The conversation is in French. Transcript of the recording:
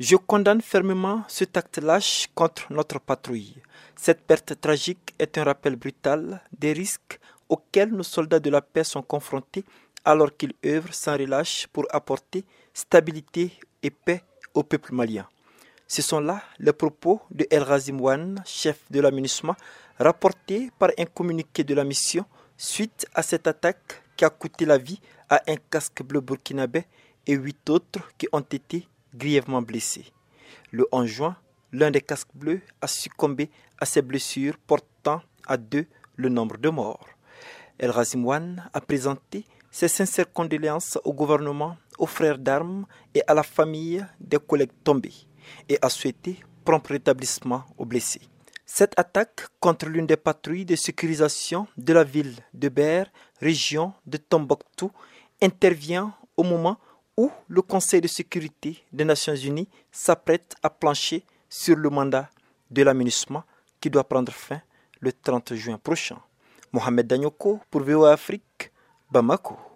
Je condamne fermement ce acte lâche contre notre patrouille. Cette perte tragique est un rappel brutal des risques auxquels nos soldats de la paix sont confrontés alors qu'ils œuvrent sans relâche pour apporter stabilité et paix au peuple malien. Ce sont là les propos de El Razimwan, chef de la rapportés par un communiqué de la mission suite à cette attaque qui a coûté la vie à un casque bleu burkinabé et huit autres qui ont été grièvement blessé. Le 11 juin, l'un des casques bleus a succombé à ses blessures, portant à deux le nombre de morts. El Razimwan a présenté ses sincères condoléances au gouvernement, aux frères d'armes et à la famille des collègues tombés et a souhaité prompt rétablissement aux blessés. Cette attaque contre l'une des patrouilles de sécurisation de la ville de Ber, région de Tombouctou, intervient au moment où le Conseil de sécurité des Nations Unies s'apprête à plancher sur le mandat de l'aménagement qui doit prendre fin le 30 juin prochain. Mohamed Danyoko pour VOA Afrique, Bamako.